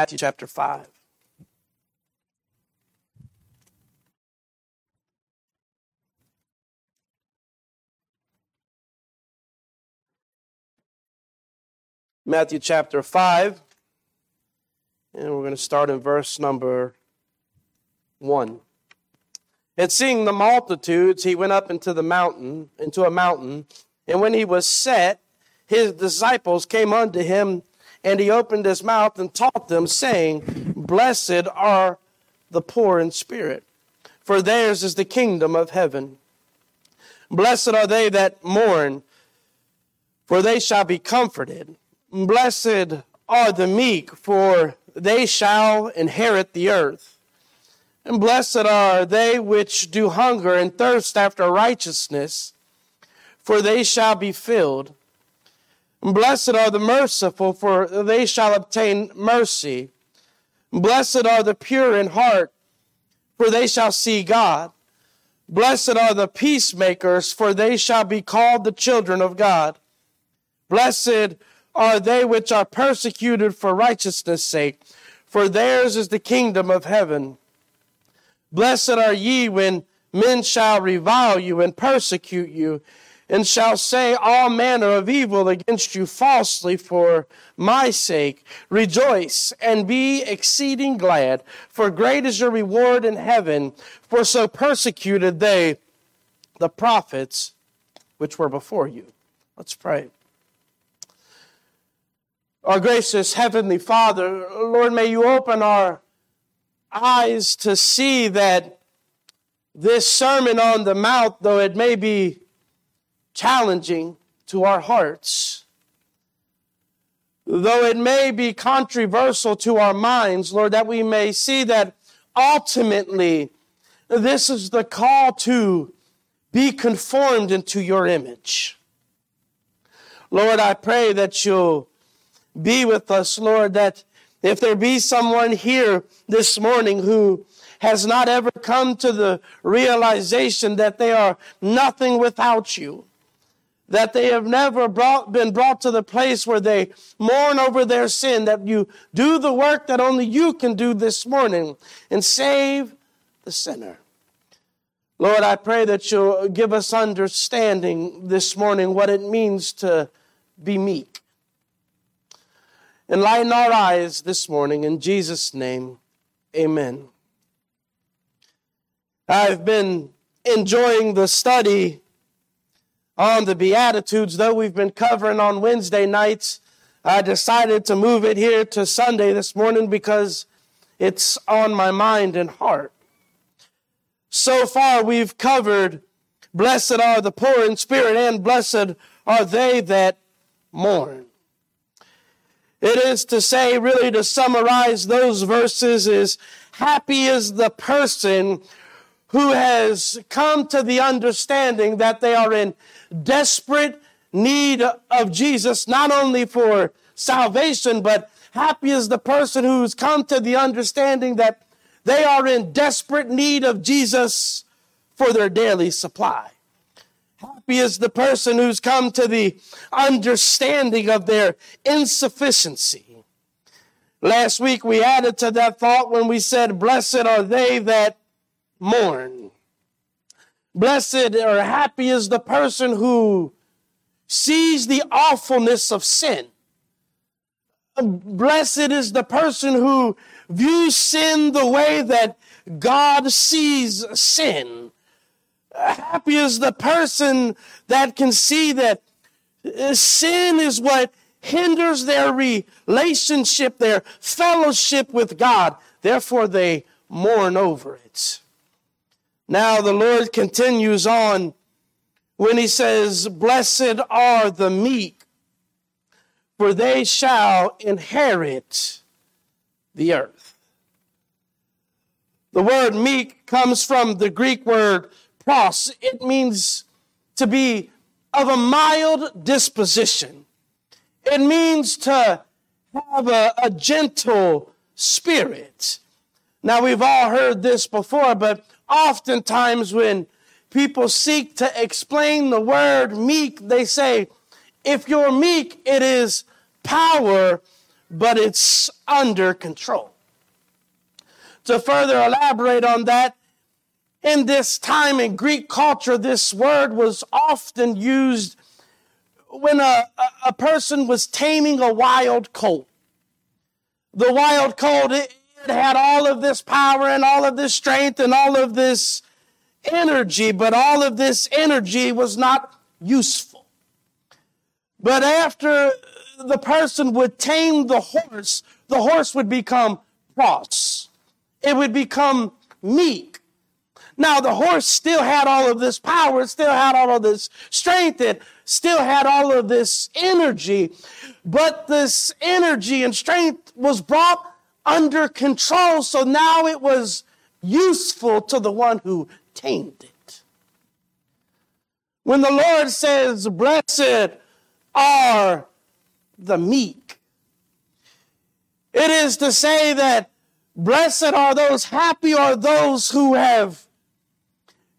Matthew chapter 5. Matthew chapter 5, and we're going to start in verse number 1. And seeing the multitudes, he went up into the mountain, into a mountain, and when he was set, his disciples came unto him, and he opened his mouth and taught them, saying, Blessed are the poor in spirit, for theirs is the kingdom of heaven. Blessed are they that mourn, for they shall be comforted. Blessed are the meek, for they shall inherit the earth. And blessed are they which do hunger and thirst after righteousness, for they shall be filled. Blessed are the merciful, for they shall obtain mercy. Blessed are the pure in heart, for they shall see God. Blessed are the peacemakers, for they shall be called the children of God. Blessed are they which are persecuted for righteousness' sake, for theirs is the kingdom of heaven. Blessed are ye when men shall revile you and persecute you, and shall say all manner of evil against you falsely for my sake. Rejoice and be exceeding glad, for great is your reward in heaven, for so persecuted they the prophets which were before you. Let's pray. Our gracious Heavenly Father, Lord, may you open our eyes to see that this Sermon on the Mount, though it may be challenging to our hearts, though it may be controversial to our minds, Lord, that we may see that ultimately this is the call to be conformed into your image. Lord, I pray that you'll be with us, Lord, that if there be someone here this morning who has not ever come to the realization that they are nothing without you, that they have never brought, been brought to the place where they mourn over their sin, that you do the work that only you can do this morning and save the sinner. Lord, I pray that you'll give us understanding this morning what it means to be meek. Enlighten our eyes this morning. In Jesus' name, amen. I've been enjoying the study on the Beatitudes, though we've been covering on Wednesday nights. I decided to move it here to Sunday this morning because it's on my mind and heart. So far, we've covered blessed are the poor in spirit, and blessed are they that mourn. It is to say, really, to summarize those verses, is happy is the person who has come to the understanding that they are in desperate need of Jesus, not only for salvation, but happy is the person who's come to the understanding that they are in desperate need of Jesus for their daily supply. Happy is the person who's come to the understanding of their insufficiency. Last week we added to that thought when we said, Blessed are they that mourn. Blessed or happy is the person who sees the awfulness of sin. Blessed is the person who views sin the way that God sees sin. Happy is the person that can see that sin is what hinders their relationship, their fellowship with God. Therefore, they mourn over it. Now, the Lord continues on when he says, Blessed are the meek, for they shall inherit the earth. The word meek comes from the Greek word pros, it means to be of a mild disposition. It means to have a, a gentle spirit. Now, we've all heard this before, but oftentimes when people seek to explain the word meek, they say, if you're meek, it is power but it's under control. To further elaborate on that, in this time in Greek culture, this word was often used when a, a person was taming a wild colt. The wild colt, it, had all of this power and all of this strength and all of this energy, but all of this energy was not useful. But after the person would tame the horse, the horse would become pros. It would become meek. Now the horse still had all of this power, it still had all of this strength, it still had all of this energy, but this energy and strength was brought under control. So now it was useful to the one who tamed it. When the Lord says, Blessed are the meek, it is to say that blessed are those, happy are those who have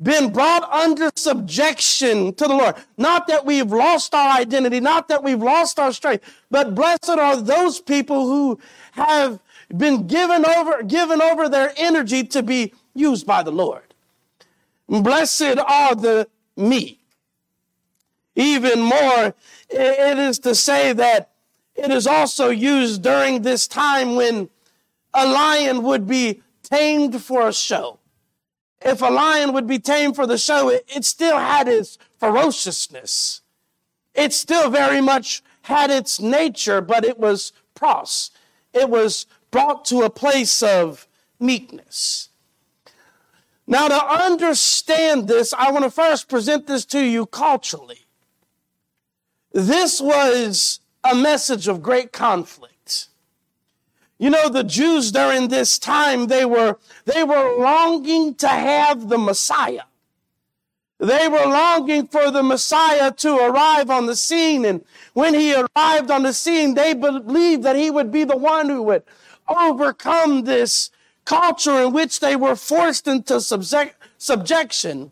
been brought under subjection to the Lord. Not that we've lost our identity, not that we've lost our strength, but blessed are those people who have been given over, given over their energy to be used by the Lord. Blessed are the meek. Even more, it is to say that it is also used during this time when a lion would be tamed for a show. If a lion would be tamed for the show, it, it still had its ferociousness. It still very much had its nature, but it was pros. It was brought to a place of meekness. Now, to understand this, I want to first present this to you culturally. This was a message of great conflict. You know, the Jews during this time, they were, they were longing to have the Messiah. They were longing for the Messiah to arrive on the scene. And when he arrived on the scene, they believed that he would be the one who would overcome this culture in which they were forced into subject, subjection.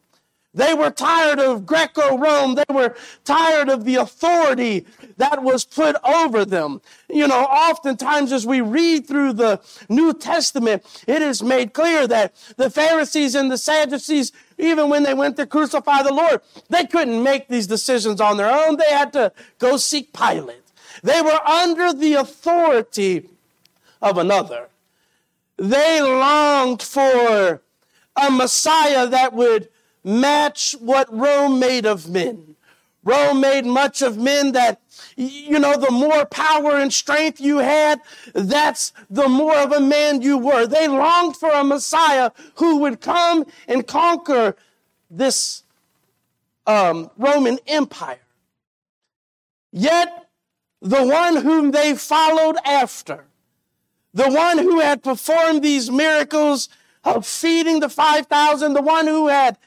They were tired of Greco Rome. They were tired of the authority that was put over them. You know, oftentimes as we read through the New Testament, it is made clear that the Pharisees and the Sadducees, even when they went to crucify the Lord, they couldn't make these decisions on their own. They had to go seek Pilate. They were under the authority of another. They longed for a Messiah that would match what Rome made of men. Rome made much of men that, you know, the more power and strength you had, that's the more of a man you were. They longed for a Messiah who would come and conquer this um, Roman Empire. Yet, the one whom they followed after, the one who had performed these miracles of feeding the 5,000, the one who had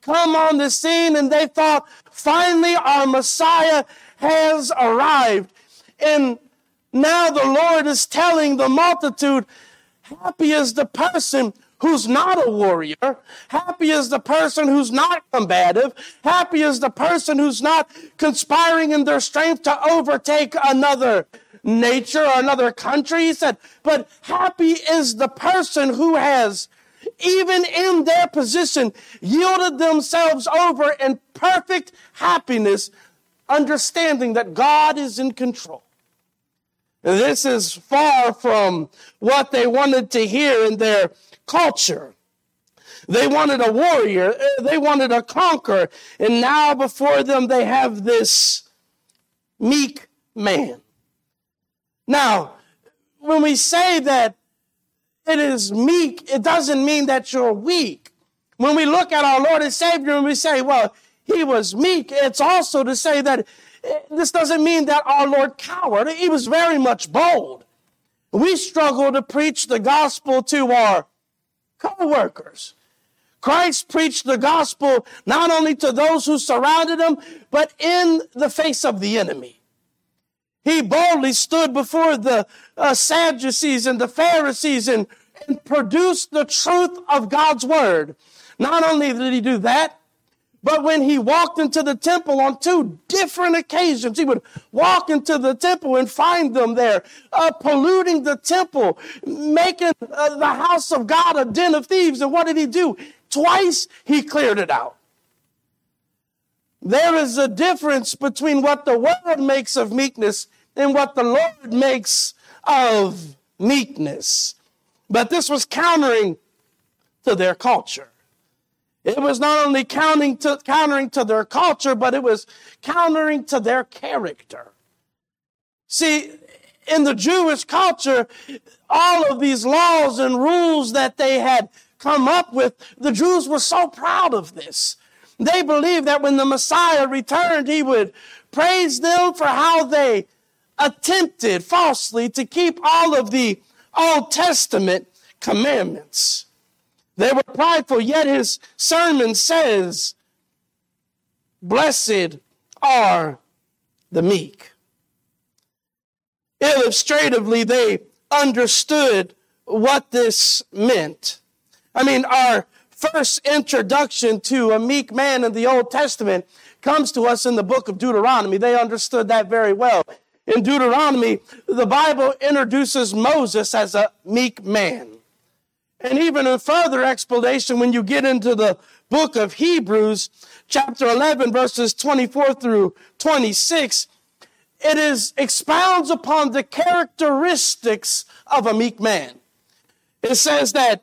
come on the scene and they thought, finally our Messiah has arrived. And now the Lord is telling the multitude, happy is the person who's not a warrior. Happy is the person who's not combative. Happy is the person who's not conspiring in their strength to overtake another nature or another country. He said, but happy is the person who has, even in their position, yielded themselves over in perfect happiness, understanding that God is in control. This is far from what they wanted to hear in their culture. They wanted a warrior. Eh, they wanted a conqueror. And now before them, they have this meek man. Now, when we say that it is meek, it doesn't mean that you're weak. When we look at our Lord and Savior and we say, well, he was meek, it's also to say that this doesn't mean that our Lord cowered. He was very much bold. We struggle to preach the gospel to our co-workers. Christ preached the gospel not only to those who surrounded him, but in the face of the enemy. He boldly stood before the uh, Sadducees and the Pharisees and, and produced the truth of God's word. Not only did he do that, But when he walked into the temple on two different occasions, he would walk into the temple and find them there, uh, polluting the temple, making uh, the house of God a den of thieves. And what did he do? Twice he cleared it out. There is a difference between what the world makes of meekness and what the Lord makes of meekness. But this was countering to their culture. It was not only counting to, countering to their culture, but it was countering to their character. See, in the Jewish culture, all of these laws and rules that they had come up with, the Jews were so proud of this. They believed that when the Messiah returned, he would praise them for how they attempted falsely to keep all of the Old Testament commandments. They were prideful, yet his sermon says, Blessed are the meek. Illustratively, they understood what this meant. I mean, our first introduction to a meek man in the Old Testament comes to us in the book of Deuteronomy. They understood that very well. In Deuteronomy, the Bible introduces Moses as a meek man. And even a further explanation when you get into the book of Hebrews, chapter 11, verses 24 through 26, it is expounds upon the characteristics of a meek man. It says that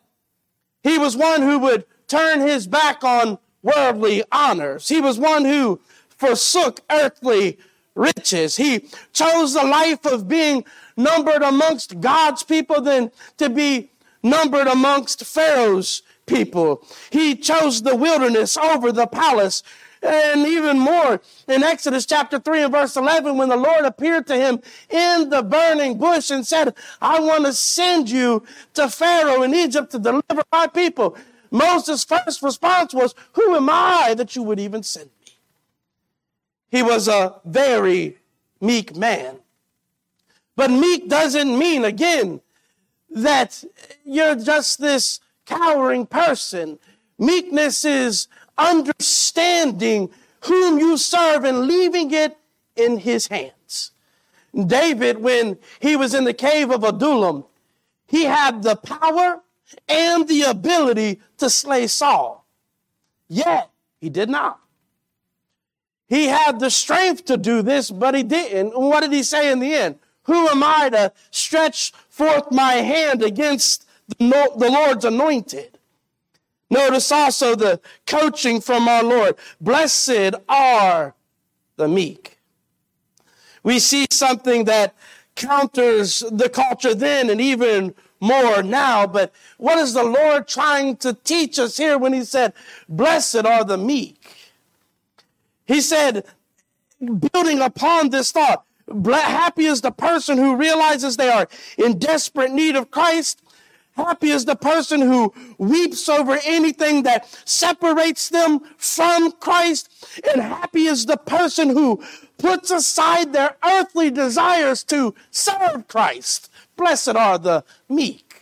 he was one who would turn his back on worldly honors. He was one who forsook earthly riches. He chose the life of being numbered amongst God's people than to be numbered amongst Pharaoh's people. He chose the wilderness over the palace. And even more in Exodus chapter 3 and verse 11, when the Lord appeared to him in the burning bush and said, I want to send you to Pharaoh in Egypt to deliver my people. Moses' first response was, Who am I that you would even send me? He was a very meek man. But meek doesn't mean, again, that you're just this cowering person. Meekness is understanding whom you serve and leaving it in his hands. David, when he was in the cave of Adullam, he had the power and the ability to slay Saul. Yet, he did not. He had the strength to do this, but he didn't. And what did he say in the end? Who am I to stretch forth my hand against the, the Lord's anointed? Notice also the coaching from our Lord. Blessed are the meek. We see something that counters the culture then and even more now. But what is the Lord trying to teach us here when he said, Blessed are the meek? He said, building upon this thought, Happy is the person who realizes they are in desperate need of Christ. Happy is the person who weeps over anything that separates them from Christ. And happy is the person who puts aside their earthly desires to serve Christ. Blessed are the meek.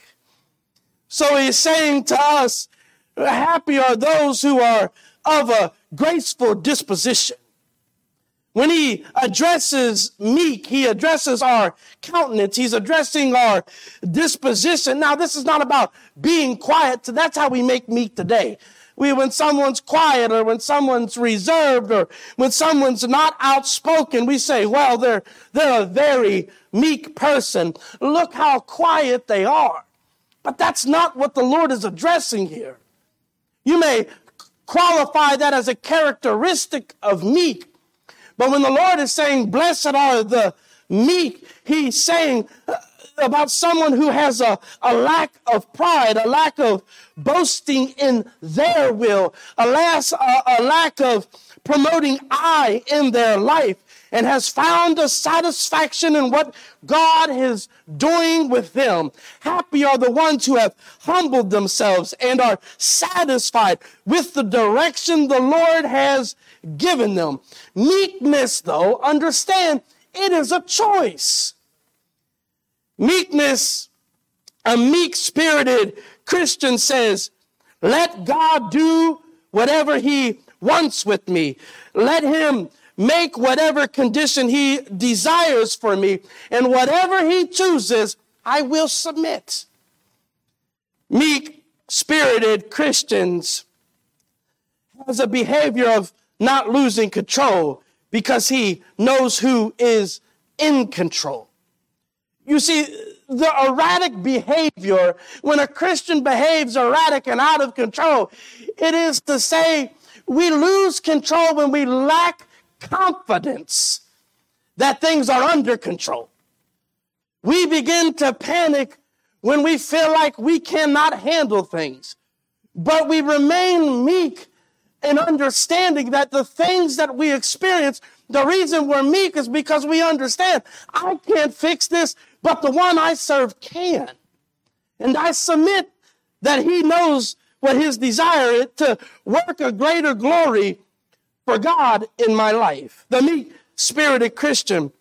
So he's saying to us, happy are those who are of a graceful disposition. When he addresses meek, he addresses our countenance. He's addressing our disposition. Now, this is not about being quiet. That's how we make meek today. We, when someone's quiet or when someone's reserved or when someone's not outspoken, we say, well, they're, they're a very meek person. Look how quiet they are. But that's not what the Lord is addressing here. You may qualify that as a characteristic of meek, but when the Lord is saying, blessed are the meek, he's saying uh, about someone who has a, a lack of pride, a lack of boasting in their will, a, a, a lack of promoting I in their life and has found a satisfaction in what God is doing with them. Happy are the ones who have humbled themselves and are satisfied with the direction the Lord has given them. Meekness, though, understand it is a choice. Meekness, a meek spirited Christian says, let God do whatever he wants with me. Let him make whatever condition he desires for me, and whatever he chooses, I will submit. Meek spirited Christians has a behavior of not losing control because he knows who is in control. You see, the erratic behavior, when a Christian behaves erratic and out of control, it is to say we lose control when we lack confidence that things are under control. We begin to panic when we feel like we cannot handle things, but we remain meek and understanding that the things that we experience, the reason we're meek is because we understand I can't fix this, but the one I serve can. And I submit that he knows what his desire is to work a greater glory for God in my life. The meek spirited Christian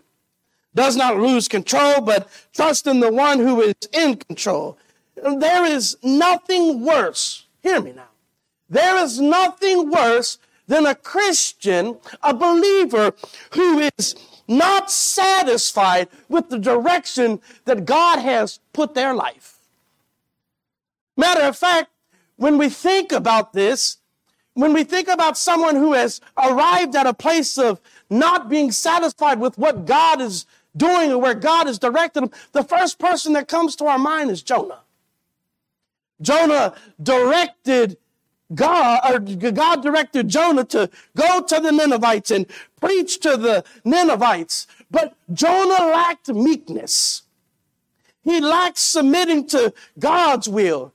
does not lose control, but trust in the one who is in control. There is nothing worse. Hear me now. There is nothing worse than a Christian, a believer who is not satisfied with the direction that God has put their life. Matter of fact, when we think about this, when we think about someone who has arrived at a place of not being satisfied with what God is doing or where God has directed them, the first person that comes to our mind is Jonah. Jonah directed God, or God directed Jonah to go to the Ninevites and preach to the Ninevites. But Jonah lacked meekness. He lacked submitting to God's will.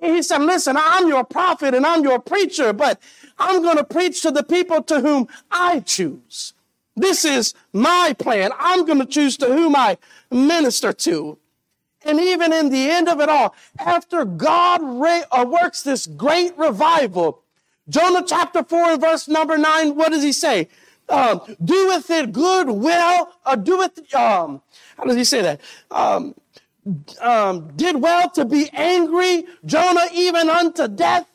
He said, listen, I'm your prophet and I'm your preacher, but I'm going to preach to the people to whom I choose. This is my plan. I'm going to choose to whom I minister to. And even in the end of it all, after God re- uh, works this great revival, Jonah chapter 4 and verse number 9, what does he say? Um, doeth it good will, or doeth, um, how does he say that? Um, um, did well to be angry, Jonah even unto death.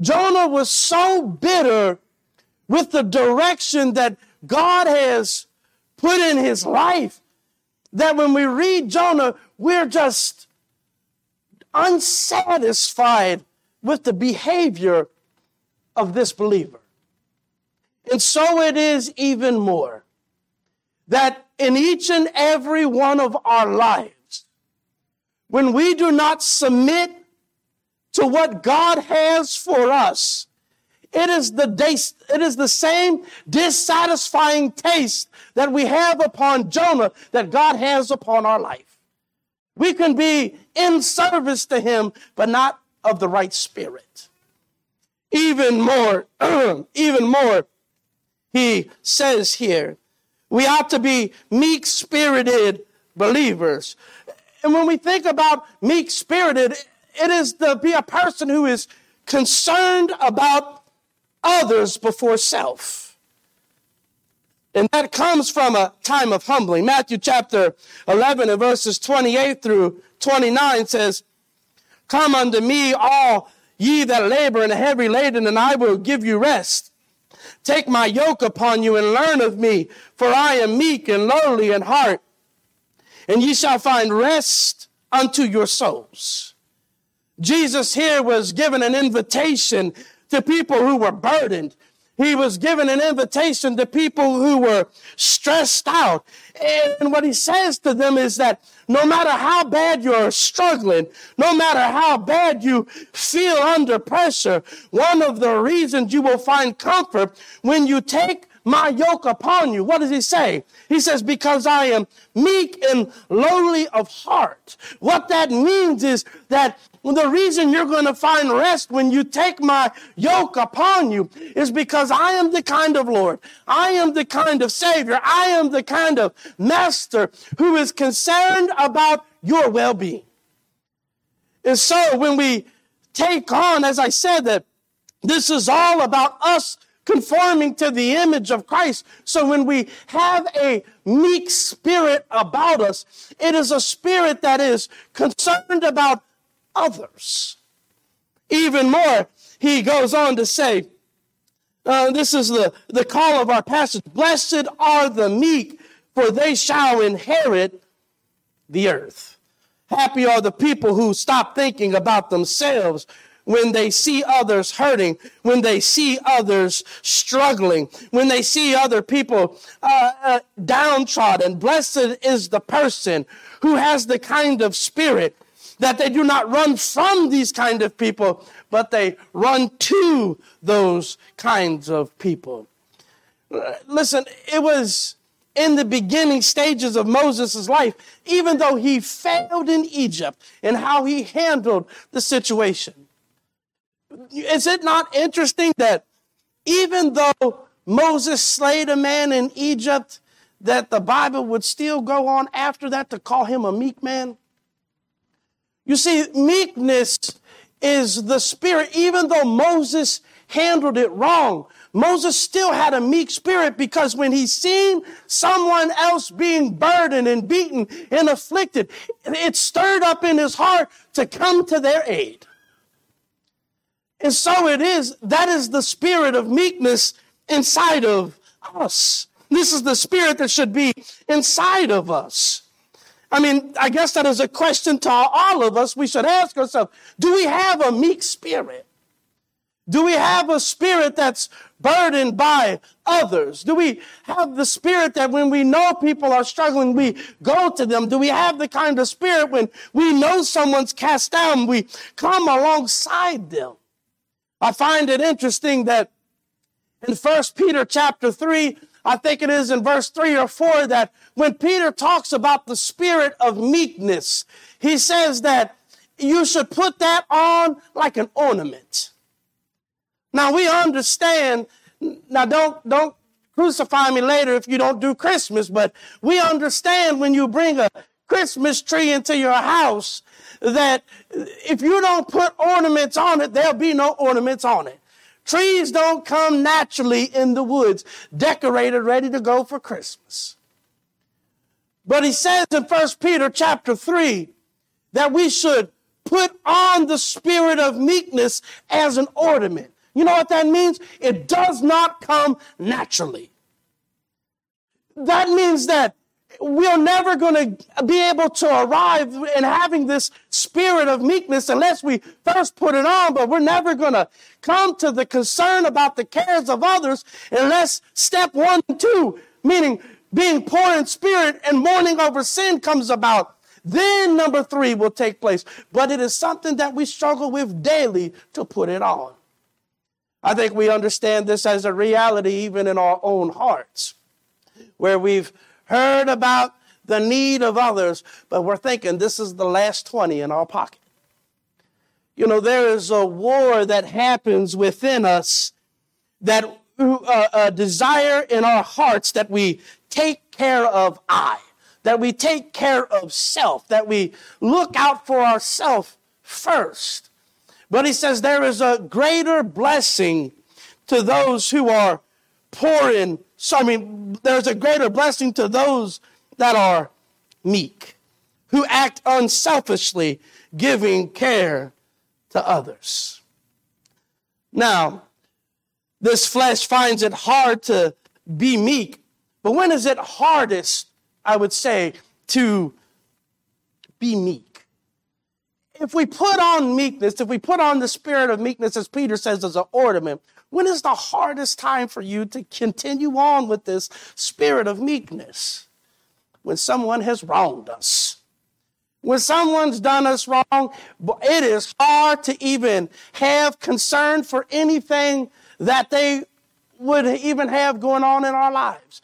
Jonah was so bitter with the direction that God has put in his life that when we read Jonah, we're just unsatisfied with the behavior of this believer. And so it is even more that in each and every one of our lives, when we do not submit to what God has for us, it is the it is the same dissatisfying taste that we have upon Jonah that God has upon our life. We can be in service to him, but not of the right spirit. Even more, even more, he says here, we ought to be meek spirited believers. And when we think about meek spirited, it is to be a person who is concerned about others before self. And that comes from a time of humbling. Matthew chapter 11 and verses 28 through 29 says, Come unto me, all ye that labor and are heavy laden, and I will give you rest. Take my yoke upon you and learn of me, for I am meek and lowly in heart, and ye shall find rest unto your souls. Jesus here was given an invitation to people who were burdened. He was given an invitation to people who were stressed out. And what he says to them is that no matter how bad you're struggling, no matter how bad you feel under pressure, one of the reasons you will find comfort when you take my yoke upon you. What does he say? He says, because I am meek and lowly of heart. What that means is that the reason you're going to find rest when you take my yoke upon you is because I am the kind of Lord. I am the kind of Savior. I am the kind of Master who is concerned about your well-being. And so when we take on, as I said, that this is all about us conforming to the image of Christ. So when we have a meek spirit about us, it is a spirit that is concerned about others. Even more, he goes on to say, Uh, this is the, the call of our passage. Blessed are the meek, for they shall inherit the earth. Happy are the people who stop thinking about themselves when they see others hurting, when they see others struggling, when they see other people uh, uh, downtrodden. Blessed is the person who has the kind of spirit that they do not run from these kind of people, but they run to those kinds of people. Listen, it was in the beginning stages of Moses' life, even though he failed in Egypt and how he handled the situation. Is it not interesting that even though Moses slayed a man in Egypt, that the Bible would still go on after that to call him a meek man? You see, meekness is the spirit, even though Moses handled it wrong. Moses still had a meek spirit because when he seen someone else being burdened and beaten and afflicted, it stirred up in his heart to come to their aid. And so it is, that is the spirit of meekness inside of us. This is the spirit that should be inside of us. I mean, I guess that is a question to all of us. We should ask ourselves, do we have a meek spirit? Do we have a spirit that's burdened by others? Do we have the spirit that when we know people are struggling, we go to them? Do we have the kind of spirit when we know someone's cast down, we come alongside them? I find it interesting that in First Peter chapter 3, I think it is in verse 3 or 4 that when Peter talks about the spirit of meekness, he says that you should put that on like an ornament. Now we understand, now don't, don't crucify me later if you don't do Christmas, but we understand when you bring a Christmas tree into your house that if you don't put ornaments on it, there'll be no ornaments on it. Trees don't come naturally in the woods, decorated, ready to go for Christmas. But he says in 1 Peter chapter 3 that we should put on the spirit of meekness as an ornament. You know what that means? It does not come naturally. That means that we're never going to be able to arrive in having this spirit of meekness unless we first put it on, but we're never going to come to the concern about the cares of others unless step one two, meaning being poor in spirit and mourning over sin comes about. Then number three will take place. But it is something that we struggle with daily to put it on. I think we understand this as a reality even in our own hearts, where we've heard about the need of others, but we're thinking this is the last 20 in our pocket. You know, there is a war that happens within us that uh, a desire in our hearts that we take care of I, that we take care of self, that we look out for ourselves first. But he says there is a greater blessing to those who are poor in so, I mean, there's a greater blessing to those that are meek, who act unselfishly, giving care to others. Now, this flesh finds it hard to be meek, but when is it hardest, I would say, to be meek? If we put on meekness, if we put on the spirit of meekness, as Peter says, as an ornament, when is the hardest time for you to continue on with this spirit of meekness? When someone has wronged us. When someone's done us wrong, it is hard to even have concern for anything that they would even have going on in our lives.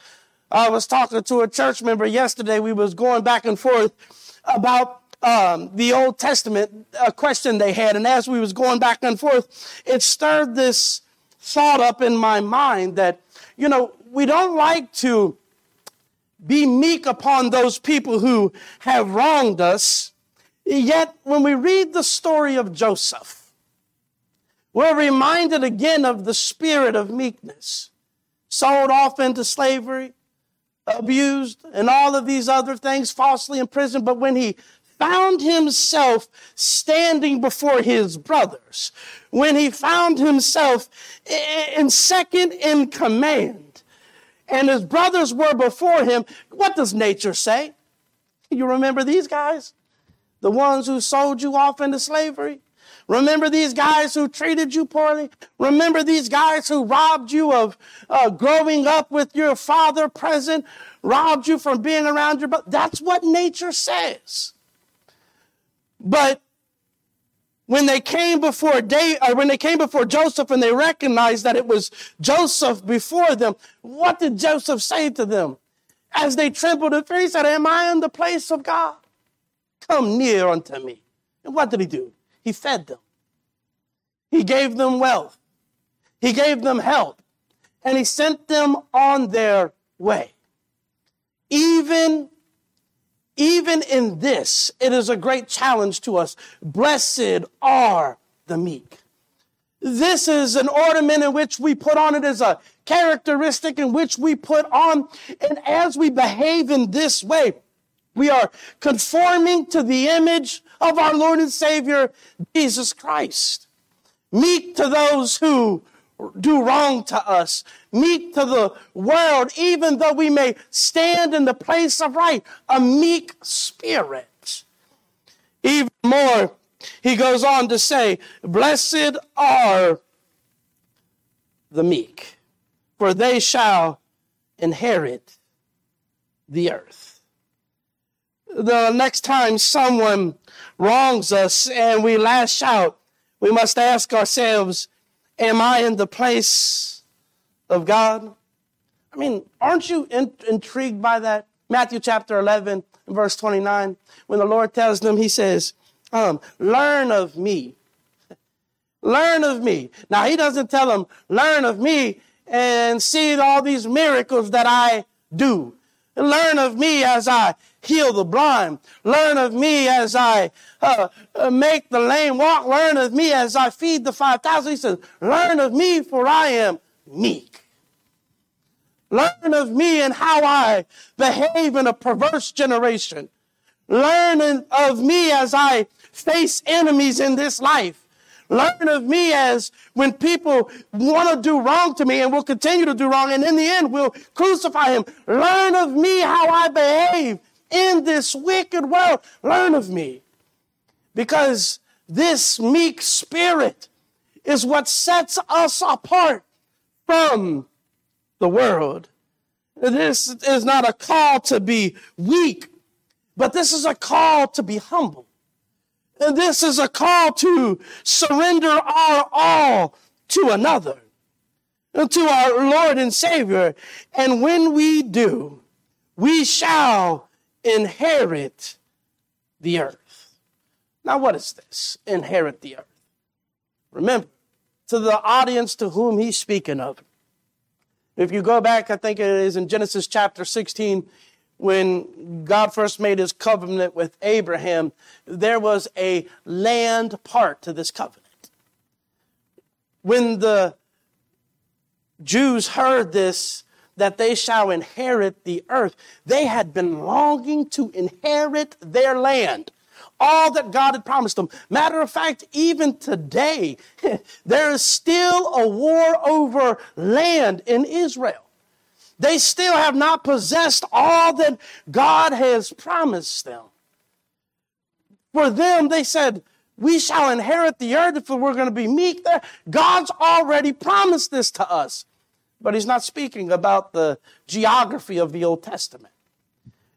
I was talking to a church member yesterday. We was going back and forth about um, the Old Testament a question they had, and as we was going back and forth, it stirred this thought up in my mind that, you know, we don't like to be meek upon those people who have wronged us. Yet, when we read the story of Joseph, we're reminded again of the spirit of meekness. Sold off into slavery, abused, and all of these other things, falsely imprisoned. But when he found himself standing before his brothers, when he found himself in second in command, and his brothers were before him, what does nature say? You remember these guys? The ones who sold you off into slavery? Remember these guys who treated you poorly? Remember these guys who robbed you of uh, growing up with your father present, robbed you from being around your brother? That's what nature says. But when they came before Day, or when they came before Joseph and they recognized that it was Joseph before them, what did Joseph say to them? As they trembled in fear, he said, Am I in the place of God? Come near unto me. And what did he do? He fed them. He gave them wealth. He gave them help. And he sent them on their way. Even, even in this, it is a great challenge to us. Blessed are the meek. This is an ornament in which we put on it as a characteristic in which we put on. And as we behave in this way, we are conforming to the image of our Lord and Savior, Jesus Christ. Meek to those who do wrong to us. Meek to the world, even though we may stand in the place of right. A meek spirit. Even more, he goes on to say, Blessed are the meek, for they shall inherit the earth the next time someone wrongs us and we lash out, we must ask ourselves, Am I in the place of God? I mean, aren't you in, intrigued by that? Matthew chapter 11, verse 29, when the Lord tells them, He says, um, Learn of me. Learn of me. Now, He doesn't tell them, Learn of me and see all these miracles that I do. Learn of me as I heal the blind. Learn of me as I uh, uh, make the lame walk. Learn of me as I feed the 5,000. He says, learn of me for I am meek. Learn of me and how I behave in a perverse generation. Learn of me as I face enemies in this life. Learn of me as when people want to do wrong to me and will continue to do wrong, and in the end will crucify him. Learn of me how I behave in this wicked world. Learn of me. Because this meek spirit is what sets us apart from the world. This is not a call to be weak, but this is a call to be humble. And this is a call to surrender our all to another, to our Lord and Savior. And when we do, we shall inherit the earth. Now, what is this? Inherit the earth. Remember, to the audience to whom he's speaking of. If you go back, I think it is in Genesis chapter 16, when God first made his covenant with Abraham, there was a land part to this covenant. When the Jews heard this, that they shall inherit the earth. They had been longing to inherit their land. All that God had promised them. Matter of fact, even today, there is still a war over land in Israel. They still have not possessed all that God has promised them. For them, they said, we shall inherit the earth if we're going to be meek. God's already promised this to us. But he's not speaking about the geography of the Old Testament.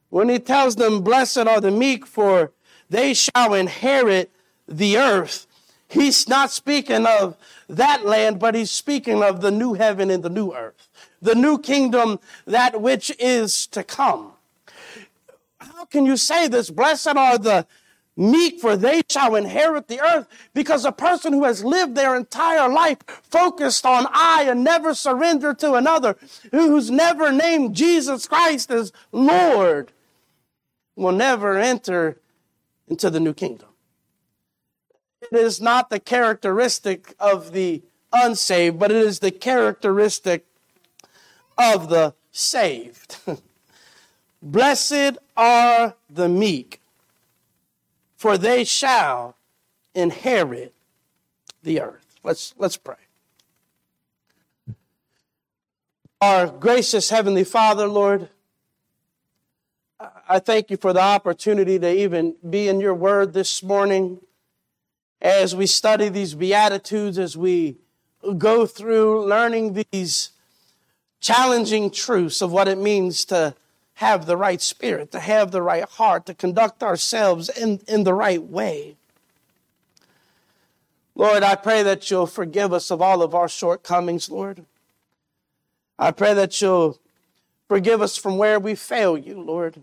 When he tells them, Blessed are the meek, for they shall inherit the earth, he's not speaking of that land, but he's speaking of the new heaven and the new earth, the new kingdom, that which is to come. How can you say this? Blessed are the meek, for they shall inherit the earth. Because a person who has lived their entire life focused on I and never surrendered to another, who's never named Jesus Christ as Lord, will never enter into the new kingdom. It is not the characteristic of the unsaved, but it is the characteristic of the saved. Blessed are the meek for they shall inherit the earth. Let's, let's pray. Our gracious Heavenly Father, Lord, I thank you for the opportunity to even be in your word this morning as we study these Beatitudes, as we go through learning these challenging truths of what it means to have the right spirit, to have the right heart, to conduct ourselves in, in the right way. Lord, I pray that you'll forgive us of all of our shortcomings, Lord. I pray that you'll forgive us from where we fail you, Lord.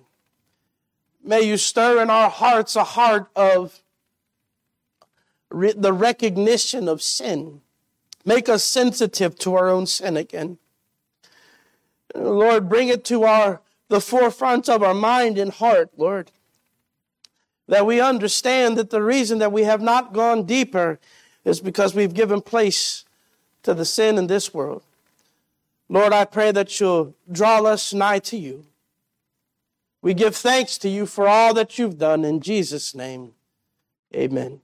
May you stir in our hearts a heart of re- the recognition of sin. Make us sensitive to our own sin again. Lord, bring it to our the forefront of our mind and heart, Lord. That we understand that the reason that we have not gone deeper is because we've given place to the sin in this world. Lord, I pray that you'll draw us nigh to you. We give thanks to you for all that you've done in Jesus' name. Amen.